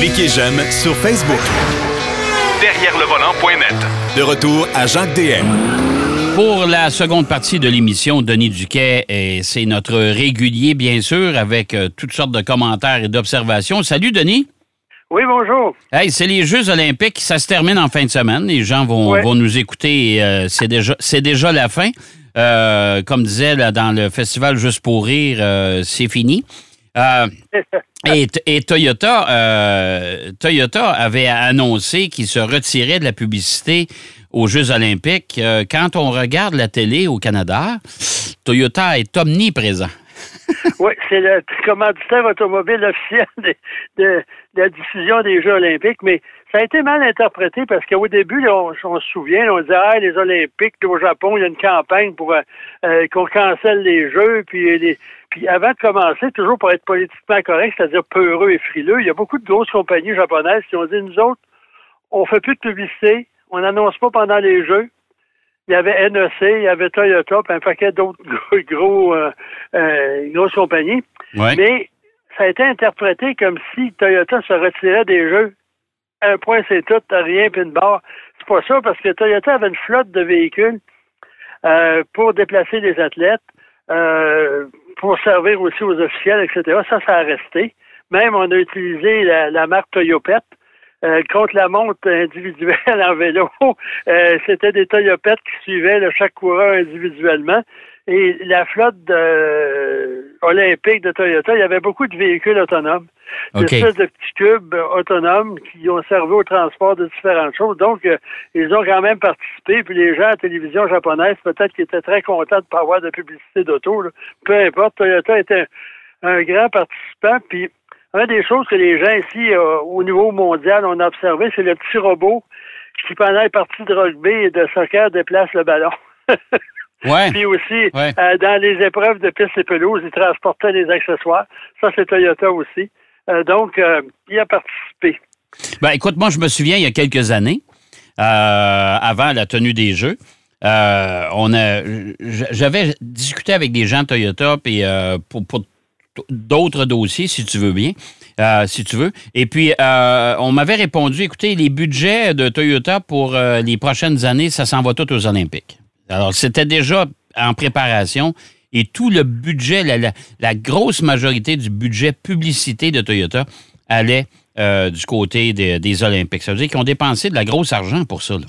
Cliquez j'aime sur Facebook. Derrière le volant.net. De retour à Jacques DM. Pour la seconde partie de l'émission, Denis Duquet, et c'est notre régulier, bien sûr, avec euh, toutes sortes de commentaires et d'observations. Salut, Denis. Oui, bonjour. Hey, c'est les Jeux olympiques, ça se termine en fin de semaine. Les gens vont, Ouais. vont nous écouter. et, euh, c'est déjà, c'est déjà la fin. Euh, comme disait là, dans le festival Juste pour rire, euh, c'est fini. Euh, et, Toyota, euh, Toyota avait annoncé qu'il se retirait de la publicité aux Jeux olympiques. Euh, quand on regarde la télé au Canada, Toyota est omniprésent. oui, c'est le commanditaire automobile officiel de, la diffusion des Jeux olympiques, mais ça a été mal interprété parce qu'au début, on, se souvient, là, on disait ah, les Olympiques au Japon, il y a une campagne pour qu'on cancelle les Jeux, puis les, puis avant de commencer, toujours pour être politiquement correct, c'est-à-dire peureux et frileux, il y a beaucoup de grosses compagnies japonaises qui ont dit nous autres, on fait plus de publicité, on n'annonce pas pendant les Jeux. Il y avait NEC, il y avait Toyota, puis un paquet d'autres gros, gros, euh, euh, grosses compagnies. Ouais. Mais ça a été interprété comme si Toyota se retirait des jeux. Un point, c'est tout, rien, puis une barre. C'est pas ça, parce que Toyota avait une flotte de véhicules euh, pour déplacer les athlètes, euh, pour servir aussi aux officiels, etc. Ça, ça a resté. Même, on a utilisé la, la marque Toyopet. Euh, contre la montre individuelle en vélo, euh, c'était des Toyopettes qui suivaient là, chaque coureur individuellement. Et la flotte de- olympique de Toyota, il y avait beaucoup de véhicules autonomes. Des espèces de petits cubes euh, autonomes qui ont servi au transport de différentes choses. Donc, euh, ils ont quand même participé. Puis les gens à la télévision japonaise, peut-être qu'ils étaient très contents de ne pas avoir de publicité d'auto. là. Peu importe, Toyota était un, un grand participant. Puis, une des choses que les gens ici, euh, au niveau mondial, on a observé, c'est le petit robot qui, pendant les parties de rugby et de soccer, déplace le ballon. Ouais. Puis aussi, Ouais. euh, dans les épreuves de piste et pelouse, il transportait les accessoires. Ça, c'est Toyota aussi. Euh, donc, euh, il a participé. Ben, écoute, moi, je me souviens, il y a quelques années, euh, avant la tenue des Jeux, on a, j'avais discuté avec des gens de Toyota puis, pour, pour d'autres dossiers, si tu veux bien, euh, si tu veux. Et puis, euh, on m'avait répondu, écoutez, les budgets de Toyota pour euh, les prochaines années, ça s'en va tout aux Olympiques. Alors, c'était déjà en préparation et tout le budget, la, la- la grosse majorité du budget publicité de Toyota allait euh, du côté des, des Olympiques. Ça veut dire qu'ils ont dépensé de la grosse argent pour ça. Là.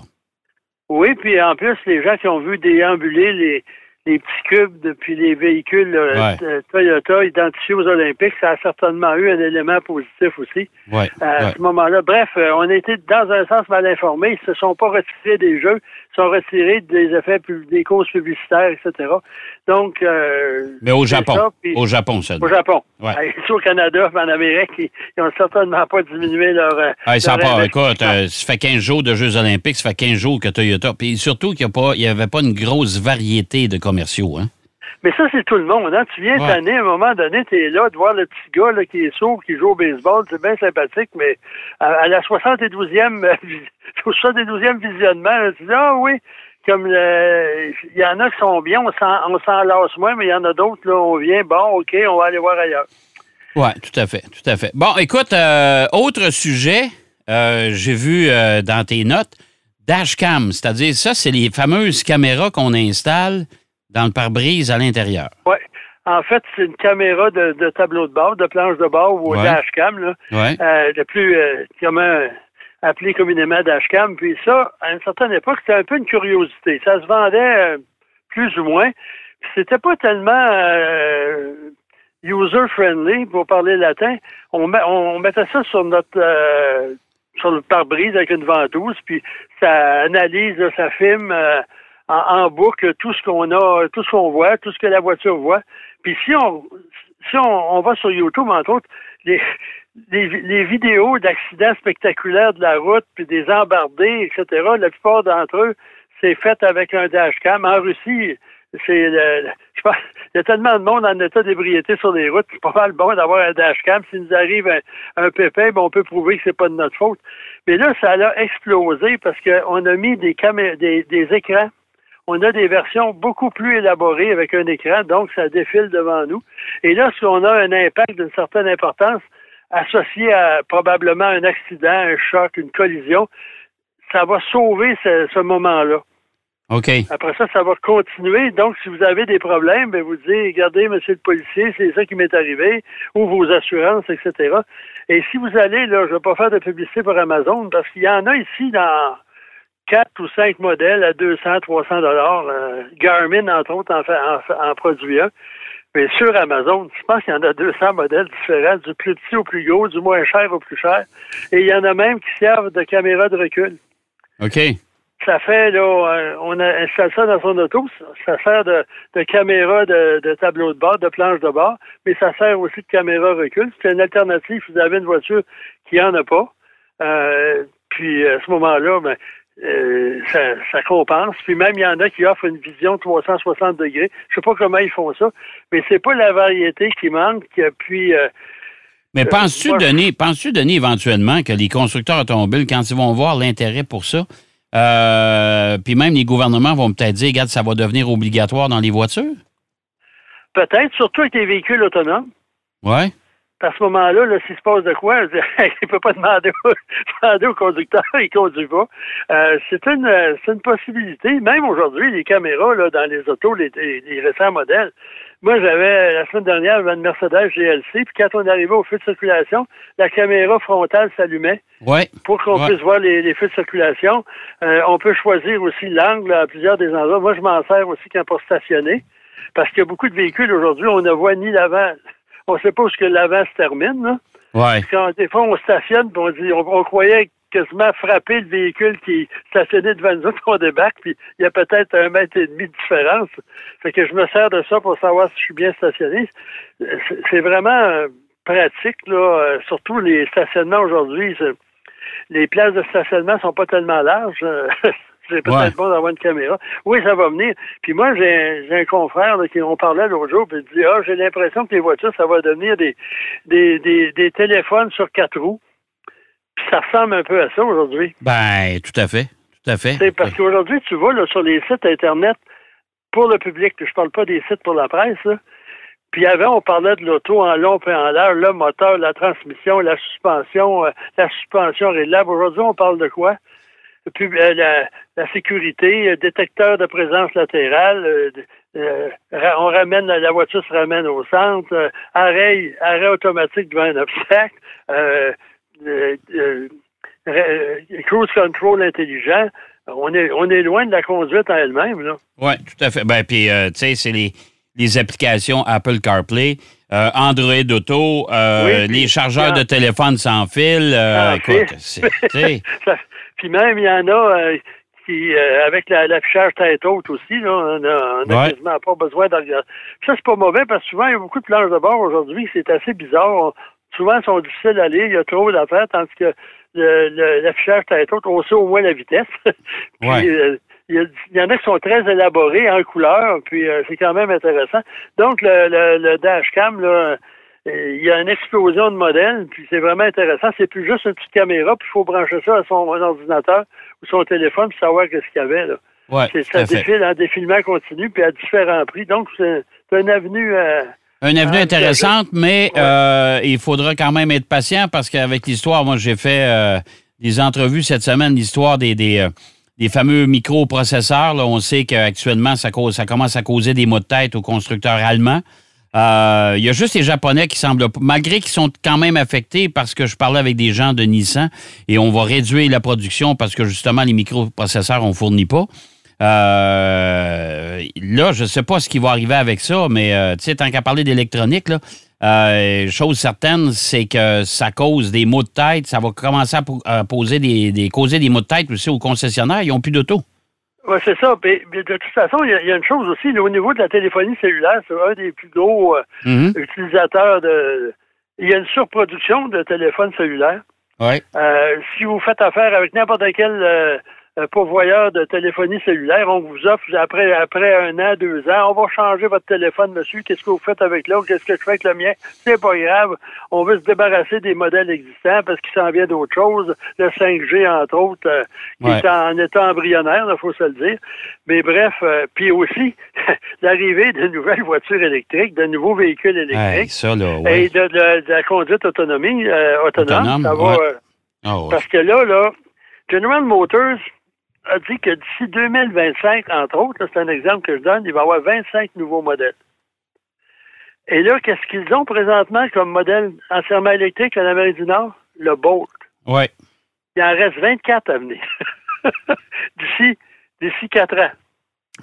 Oui, puis en plus, les gens qui ont vu déambuler les, les petits cubes depuis les véhicules euh, Ouais. de Toyota identifiés aux Olympiques, ça a certainement eu un élément positif aussi Ouais, à ouais. ce moment-là. Bref, euh, on a été dans un sens mal informés. Ils se sont pas retirés des jeux, sont retirés des effets, pub- des causes publicitaires, etc. Donc, euh, Mais au Japon. ça, puis- Au Japon, ça. Au Japon. Ouais. Ici au Canada, en Amérique, ils, ils ont certainement pas diminué leur. euh, ça leur part, investissement. écoute, euh, ça fait 15 jours de Jeux olympiques, ça fait 15 jours que Toyota. Puis surtout qu'il n'y avait pas une grosse variété de commerciaux. Hein? Mais ça, c'est tout le monde. Hein? Tu viens Ouais. à un moment donné, tu es là de voir le petit gars là, qui est sourd, qui joue au baseball. C'est bien sympathique, mais à, à la 72e, euh, vis- au 72e visionnement, là, tu dis, ah oui, comme le- il y en a qui sont bien, on s'en, on s'en lasse moins, mais il y en a d'autres, là, on vient, bon, OK, on va aller voir ailleurs. Oui, tout à fait, tout à fait. Bon, écoute, euh, autre sujet, euh, j'ai vu euh, dans tes notes, dashcam, c'est-à-dire ça, c'est les fameuses caméras qu'on installe dans le pare-brise à l'intérieur. Oui. En fait, c'est une caméra de, de tableau de bord, de planche de bord ou Ouais. dashcam, là. Ouais. euh, le plus euh, comment appelé communément dashcam. Puis ça, à une certaine époque, c'était un peu une curiosité. Ça se vendait euh, plus ou moins. C'était pas tellement user-friendly, pour parler latin. On, met- on mettait ça sur notre sur le pare-brise avec une ventouse, puis ça analyse, là, ça filme en, en boucle tout ce qu'on a, tout ce qu'on voit, tout ce que la voiture voit. Puis si on si on, on va sur YouTube, entre autres, les, les, les vidéos d'accidents spectaculaires de la route, puis des embardés, etc., la plupart d'entre eux, c'est fait avec un dashcam. En Russie, c'est le, je pense, il y a tellement de monde en état d'ébriété sur les routes, c'est pas mal bon d'avoir un dashcam. S'il nous arrive un, un pépin, ben, on peut prouver que c'est pas de notre faute. Mais là, ça a explosé parce qu'on a mis des, camé- des, des écrans on a des versions beaucoup plus élaborées avec un écran, donc ça défile devant nous. Et là, si on a un impact d'une certaine importance, associé à probablement un accident, un choc, une collision, ça va sauver ce, ce moment-là. OK. Après ça, ça va continuer. Donc, si vous avez des problèmes, ben, vous dites, regardez, monsieur le policier, c'est ça qui m'est arrivé, ou vos assurances, etc. Et si vous allez, là, je ne vais pas faire de publicité pour Amazon, parce qu'il y en a ici dans quatre ou cinq modèles à 200, 300 dollars. Euh, Garmin, entre autres, en, fait, en, en produit un. Mais sur Amazon, je pense qu'il y en a 200 modèles différents, du plus petit au plus gros, du moins cher au plus cher. Et il y en a même qui servent de caméra de recul. OK. Ça fait, là, euh, on a installé ça dans son auto, ça sert de, de caméra de, de, tableau de bord, de planche de bord, mais ça sert aussi de caméra recul. C'est une alternative si vous avez une voiture qui n'en a pas. Euh, puis à ce moment-là, ben, euh, ça, ça, compense. Puis même, il y en a qui offrent une vision 360 degrés. Je sais pas comment ils font ça, mais c'est pas la variété qui manque. Puis, euh, mais penses-tu, Denis, penses-tu, Denis, éventuellement, que les constructeurs automobiles, quand ils vont voir l'intérêt pour ça, euh, puis même les gouvernements vont peut-être dire, regarde, ça va devenir obligatoire dans les voitures? Peut-être, surtout avec les véhicules autonomes. Oui à ce moment-là, là, s'il se passe de quoi, il ne peut pas demander, demander au conducteur, il ne conduit pas. Euh, c'est une, une possibilité. Même aujourd'hui, les caméras là, dans les autos, les, les récents modèles. Moi, j'avais la semaine dernière, j'avais une Mercedes GLC, puis quand on arrivait au feu de circulation, la caméra frontale s'allumait ouais. pour qu'on ouais. puisse voir les, les, feux de circulation. Euh, on peut choisir aussi l'angle à plusieurs des endroits. Moi, je m'en sers aussi quand pour stationner, parce qu'il y a beaucoup de véhicules aujourd'hui, on ne voit ni l'avant on ne sait pas où que l'avant se termine. Là. Ouais. Quand, des fois, on stationne, puis on dit, on, on, croyait quasiment frapper le véhicule qui stationnait devant nous autres, on débarque, puis il y a peut-être un mètre et demi de différence. Fait que je me sers de ça pour savoir si je suis bien stationné. C'est vraiment pratique, là. Surtout les stationnements aujourd'hui. Les places de stationnement sont pas tellement larges. c'est peut-être ouais. bon d'avoir une caméra. Oui, ça va venir. Puis moi, j'ai un, confrère là, qui on parlait l'autre jour, puis il dit Ah, j'ai l'impression que les voitures, ça va devenir des, des, des, des téléphones sur quatre roues. Puis ça ressemble un peu à ça aujourd'hui. Ben, tout à fait. Tout à fait. C'est parce qu'aujourd'hui, tu vois là, sur les sites Internet pour le public, je parle pas des sites pour la presse, là. Puis avant, on parlait de l'auto en long et en l'air, le moteur, la transmission, la suspension, euh, la suspension réglable. Aujourd'hui, on parle de quoi? La, la, la, sécurité, détecteur de présence latérale, euh, euh, on ramène la voiture se ramène au centre, euh, arrêt, arrêt automatique devant un obstacle, cruise control intelligent. On est, on est loin de la conduite en elle-même. Oui, tout à fait. Ben, puis, tu sais, c'est les, les applications Apple CarPlay. Euh, Android Auto, euh, oui, les chargeurs de téléphone sans fil. Euh, écoute, puis même, il y en a euh, qui, avec l'affichage tête haute aussi, là, on n'a ouais. quasiment pas besoin de regarder. Ça, c'est pas mauvais parce que souvent, il y a beaucoup de planches de bord aujourd'hui. C'est assez bizarre. On, souvent, sont difficiles à lire. Il y a trop d'affaires, tandis que l'affichage tête haute, on sait au moins la vitesse. puis, ouais. Il y, en a qui sont très élaborés en couleur, puis euh, c'est quand même intéressant. Donc, le, le, le dashcam, là, euh, il y a une explosion de modèles, puis c'est vraiment intéressant. C'est plus juste une petite caméra, puis il faut brancher ça à son ordinateur ou son téléphone pour savoir qu'est-ce qu'il y avait. Là. Ouais, ça défile en défilement continu, puis à différents prix. Donc, c'est une avenue... Euh, une avenue intéressante, mais euh, il faudra quand même être patient parce qu'avec l'histoire, moi, j'ai fait euh, des entrevues cette semaine, l'histoire des... des des fameux microprocesseurs. Là, on sait qu'actuellement, ça, cause, ça commence à causer des maux de tête aux constructeurs allemands. Euh, il y a juste les Japonais qui semblent, malgré qu'ils sont quand même affectés parce que je parlais avec des gens de Nissan et on va réduire la production parce que justement les microprocesseurs, on ne fournit pas. Euh, là, je ne sais pas ce qui va arriver avec ça, mais euh, tu sais, tant qu'à parler d'électronique, euh, chose certaine, c'est que ça cause des maux de tête. Ça va commencer à, poser des, causer des maux de tête aussi aux concessionnaires. Ils n'ont plus d'auto. Oui, c'est ça. Mais, de toute façon, il y, y, a une chose aussi. Là, au niveau de la téléphonie cellulaire, c'est un des plus gros euh, Mhm. mm -hmm. utilisateurs de. Il y a une surproduction de téléphones cellulaires. Ouais. Euh, si vous faites affaire avec n'importe quel euh, pourvoyeur de téléphonie cellulaire. On vous offre, après, après un an, deux ans, on va changer votre téléphone, monsieur. Qu'est-ce que vous faites avec l'autre? Qu'est-ce que je fais avec le mien? C'est pas grave. On veut se débarrasser des modèles existants parce qu'il s'en vient d'autres choses. Le 5G, entre autres, euh, qui Ouais. est en état embryonnaire, il faut se le dire. Mais bref, euh, puis aussi, l'arrivée de nouvelles voitures électriques, de nouveaux véhicules électriques. Ça, là, ouais. Et de, de- de la conduite autonomie, euh, autonome, Autonome, ça va, Ah, parce que là, là, General Motors a dit que d'ici 2025, entre autres, c'est un exemple que je donne, il va y avoir 25 nouveaux modèles. Et là, qu'est-ce qu'ils ont présentement comme modèle entièrement électrique en Amérique du Nord? Le Bolt. Ouais. Il en reste 24 à venir. d'ici, d'ici 4 ans.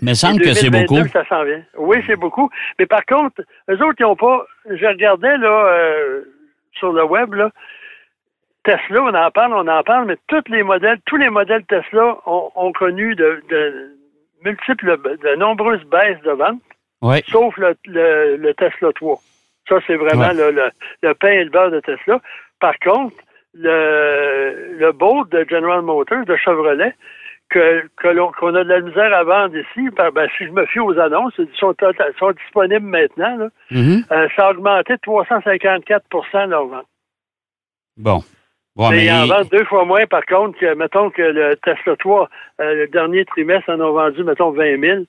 Mais semble que c'est 2022, beaucoup. Ça s'en vient. Oui, c'est beaucoup. Mais par contre, eux autres, ils n'ont pas. Je regardais là euh, sur le web, là, Tesla, on en parle, on en parle, mais tous les modèles, tous les modèles Tesla ont, ont connu de, de multiples, de nombreuses baisses de vente, Ouais. sauf le, le- le Tesla 3. Ça, c'est vraiment Ouais. le, le- le pain et le beurre de Tesla. Par contre, le, le Bolt de General Motors, de Chevrolet, que, que l'on- qu'on a de la misère à vendre ici, ben, si je me fie aux annonces, ils sont, sont disponibles maintenant, là, Mhm. euh, ça a augmenté de 354% leur vente. Bon. Bon, Mais mais. ils en vendent deux fois moins, par contre, que, mettons que le Tesla 3, euh, le dernier trimestre, en ont vendu, mettons, 20 000.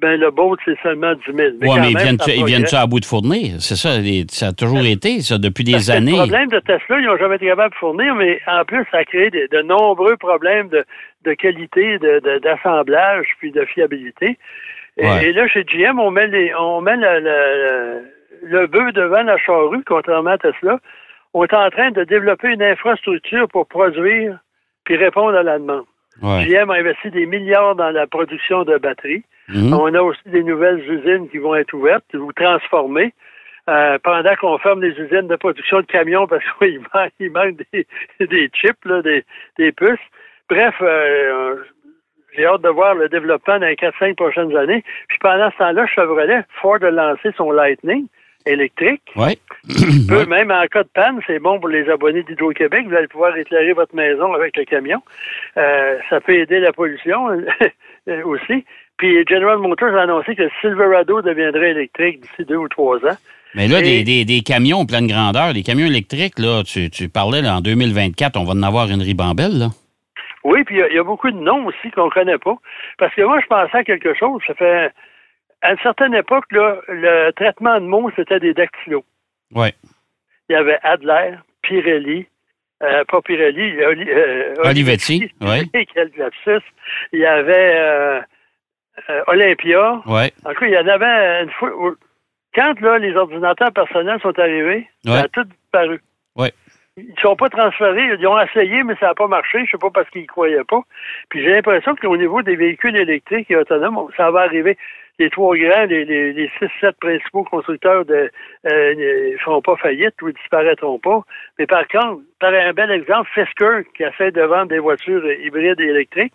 Ben, le Bolt, c'est seulement 10 000. Ouais, quand mais ils même, viennent, ça ils viennent à bout de fournir? C'est ça, les- ça a toujours été, ça, depuis Parce des années. Le problème de Tesla, ils n'ont jamais été capables de fournir, mais en plus, ça a créé de nombreux problèmes de, de qualité, de- d'assemblage, puis de fiabilité. Et, Ouais. et là, chez GM, on met, les, on met le, le, le bœuf devant la charrue, contrairement à Tesla. On est en train de développer une infrastructure pour produire puis répondre à la demande. Ouais. GM a investi des milliards dans la production de batteries. Mhm. On a aussi des nouvelles usines qui vont être ouvertes ou transformées. euh, pendant qu'on ferme les usines de production de camions parce qu'il manque, il manque des, des chips, là, des, des puces. Bref, euh, j'ai hâte de voir le développement dans les 4-5 prochaines années. Puis pendant ce temps-là, Chevrolet, Ford a lancé son Lightning électrique. Ouais. Peut, même en cas de panne, c'est bon pour les abonnés d'Hydro-Québec. Vous allez pouvoir éclairer votre maison avec le camion. Euh, ça peut aider la pollution euh, aussi. Puis General Motors a annoncé que le Silverado deviendrait électrique d'ici deux ou trois ans. Mais là, Et- des, des, des camions pleine grandeur, des camions électriques, là, tu, tu parlais là, en 2024, on va en avoir une ribambelle, là. Oui, puis il y y, a beaucoup de noms aussi qu'on ne connaît pas. Parce que moi, je pensais à quelque chose. Ça fait. À une certaine époque, là, le traitement de mots, c'était des dactylos. Ouais. Il y avait Adler, Pirelli, euh, pas Pirelli, Oli- euh, Olivetti, ouais. Quel lapsus. Il y avait euh, euh, Olympia. Ouais. En tout cas, il y en avait une fois. Quand là, les ordinateurs personnels sont arrivés, ça a tout disparu. Ouais. Ils ne sont pas transférés. Ils ont essayé, mais ça n'a pas marché. Je sais pas parce qu'ils ne croyaient pas. Puis j'ai l'impression qu'au niveau des véhicules électriques et autonomes, ça va arriver. Les trois grands, les, les, les six, sept principaux constructeurs de euh, ne feront pas faillite ou disparaîtront pas. Mais par contre, par un bel exemple, Fisker, qui essaie de vendre des voitures hybrides et électriques,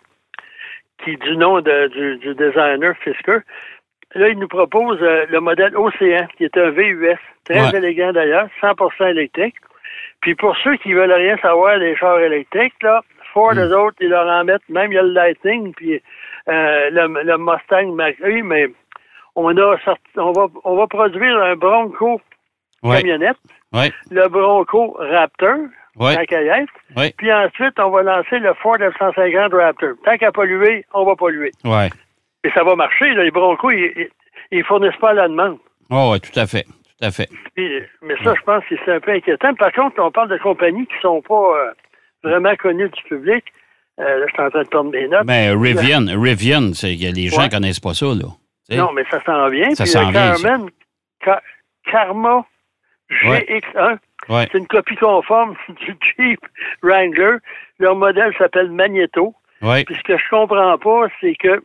qui du nom de- du, du designer Fisker, là, il nous propose euh, le modèle Océan, qui est un VUS, très Ouais. élégant d'ailleurs, 100% électrique. Puis pour ceux qui veulent rien savoir des chars électriques, là, Ford, Mm. eux autres, ils leur en mettent, même il y a le Lightning, puis euh, le, le Mustang Mach-E, mais on a sorti, on va, on va produire un Bronco Ouais. camionnette, Ouais. le Bronco Raptor, Ouais. Ouais. Puis ensuite, on va lancer le Ford F-150 Raptor. Tant qu'à polluer, on va polluer. Ouais. Et ça va marcher, là, les Broncos, ils, ils, ils fournissent pas la demande. Oh, ouais, tout à fait. Tout à fait. Puis, mais ça, je pense que c'est un peu inquiétant. Par contre, on parle de compagnies qui sont pas euh, vraiment connues du public. Euh, là, je suis en train de prendre mes notes. Ben, Rivian, Rivian, c'est que les gens Ouais. connaissent pas ça, là. Non, mais ça s'en vient. Ça s'en le vient, ça. Carmen, Ca- Karma Ouais. GX1, Ouais. c'est une copie conforme du Jeep Wrangler. Leur modèle s'appelle Magneto. Ouais. Puis ce que je comprends pas, c'est que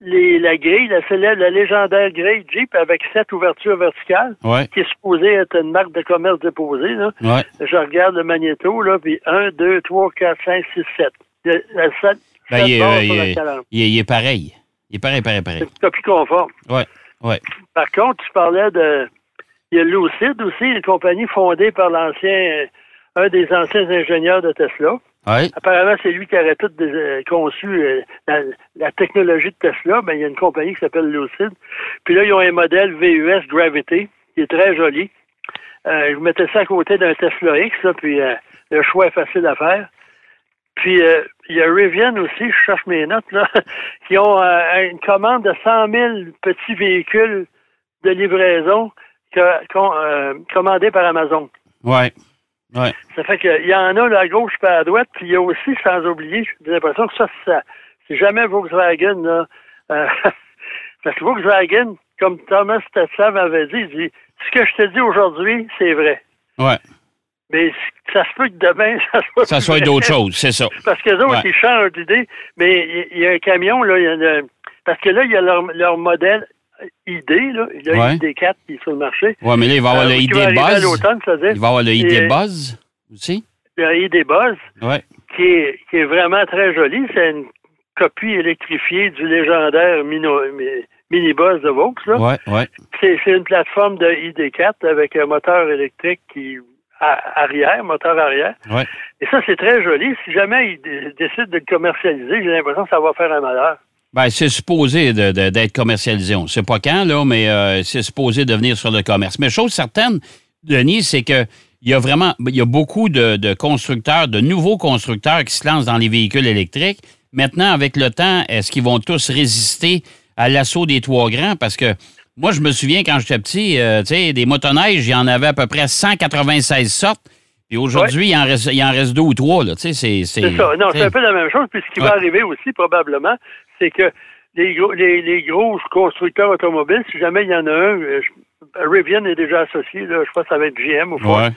les, la grille, la célèbre, la légendaire grille Jeep avec sept ouvertures verticales, Ouais. qui est supposée être une marque de commerce déposée, là. Ouais. Je regarde le magnéto, là, puis 1, 2, 3, 4, 5, 6, 7. Le, le sept- Ben, sept il, est, euh, il, la est, il est- il est pareil. Il est pareil, pareil, C'est pareil. une copie conforme. Ouais. Ouais. Par contre, tu parlais de. Il y a Lucid aussi, une compagnie fondée par l'ancien. Un des anciens ingénieurs de Tesla. Oui. Apparemment, c'est lui qui aurait tout euh, conçu euh, la, la technologie de Tesla. Ben, il y a une compagnie qui s'appelle Lucid. Puis là, ils ont un modèle VUS Gravity qui est très joli. Euh, je mettais ça à côté d'un Tesla X, là, puis euh, le choix est facile à faire. Puis euh, il y a Rivian aussi, je cherche mes notes, là, qui ont une commande de 100 000 petits véhicules de livraison que- commandés par Amazon. Oui. Ça fait qu'il y en a là, à gauche et à droite, puis il y a aussi, sans oublier, j'ai l'impression que ça, ça c'est jamais Volkswagen, là. Euh, parce que Volkswagen, comme Thomas Tetsav avait dit, il dit ce que je te dis aujourd'hui, c'est vrai. Ouais. Mais ça se peut que demain, ça soit. Ça soit d'autres choses, c'est ça. Parce que autres, Ouais. ils changent d'idée, mais il- y a un camion, là, il y en a. Parce que là, il y a leur, leur modèle ID, là. Il y a Ouais. ID4 qui est sur le marché. Oui, mais là, il va y avoir Euh, le qui ID Buzz. Il va y avoir le ID Et- Buzz aussi. Le ID Buzz. Oui. qui est, qui est vraiment très joli. C'est une copie électrifiée du légendaire Mino- Mi- minibus de Vaux. Oui, oui. C'est, c'est une plateforme de ID4 avec un moteur électrique qui arrière, moteur arrière. Ouais. Et ça, c'est très joli. Si jamais ils dé- décident de le commercialiser, j'ai l'impression que ça va faire un malheur. Ben, c'est supposé d'être commercialisé. On ne sait pas quand, là, mais euh, c'est supposé de venir sur le commerce. Mais chose certaine, Denis, c'est que il y a vraiment il y a beaucoup de, de constructeurs, de nouveaux constructeurs qui se lancent dans les véhicules électriques. Maintenant, avec le temps, est-ce qu'ils vont tous résister à l'assaut des trois grands? Parce que moi, je me souviens quand j'étais petit, euh, tu sais, des motoneiges, il y en avait à peu près 196 sortes. Et aujourd'hui, il, en reste, il en reste deux ou trois. C'est, ça. Non, c'est un peu la même chose. Puis ce qui Ouais. va arriver aussi, probablement, c'est que les, gros, les, les gros constructeurs automobiles, si jamais il y en a un, euh, je- Rivian est déjà associé, là, je pense que ça va être GM ou Ford, Ouais.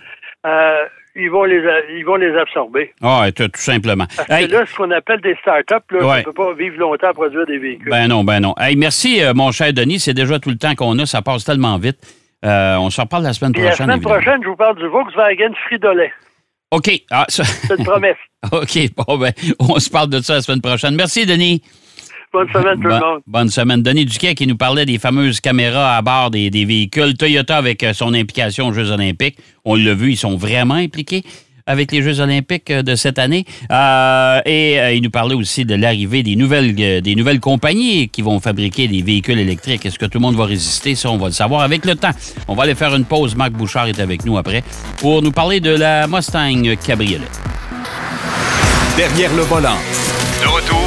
euh, ils, vont les, ils vont les absorber. Ah, tout, tout simplement. Parce Hey, que là, ce qu'on appelle des start-up, là, Ouais. ça ne peut pas vivre longtemps à produire des véhicules. Ben non, ben non. Hey, merci, euh, mon cher Denis. C'est déjà tout le temps qu'on a. Ça passe tellement vite. Euh, on se reparle la semaine Puis la prochaine. semaine évidemment. prochaine, je vous parle du Volkswagen Fridolet. OK. Ah, ça- C'est une promesse. OK. Bon, ben, on se parle de ça la semaine prochaine. Merci, Denis. Bonne semaine, tout le monde. bonne semaine. Denis Duquet qui nous parlait des fameuses caméras à bord des, des véhicules. Toyota avec euh, son implication aux Jeux olympiques. On l'a vu, ils sont vraiment impliqués avec les Jeux olympiques euh, de cette année. Euh, et euh, il nous parlait aussi de l'arrivée des nouvelles, euh, des nouvelles compagnies qui vont fabriquer des véhicules électriques. Est-ce que tout le monde va résister? Ça, on va le savoir avec le temps. On va aller faire une pause. Marc Bouchard est avec nous après pour nous parler de la Mustang Cabriolet. Derrière le volant. De retour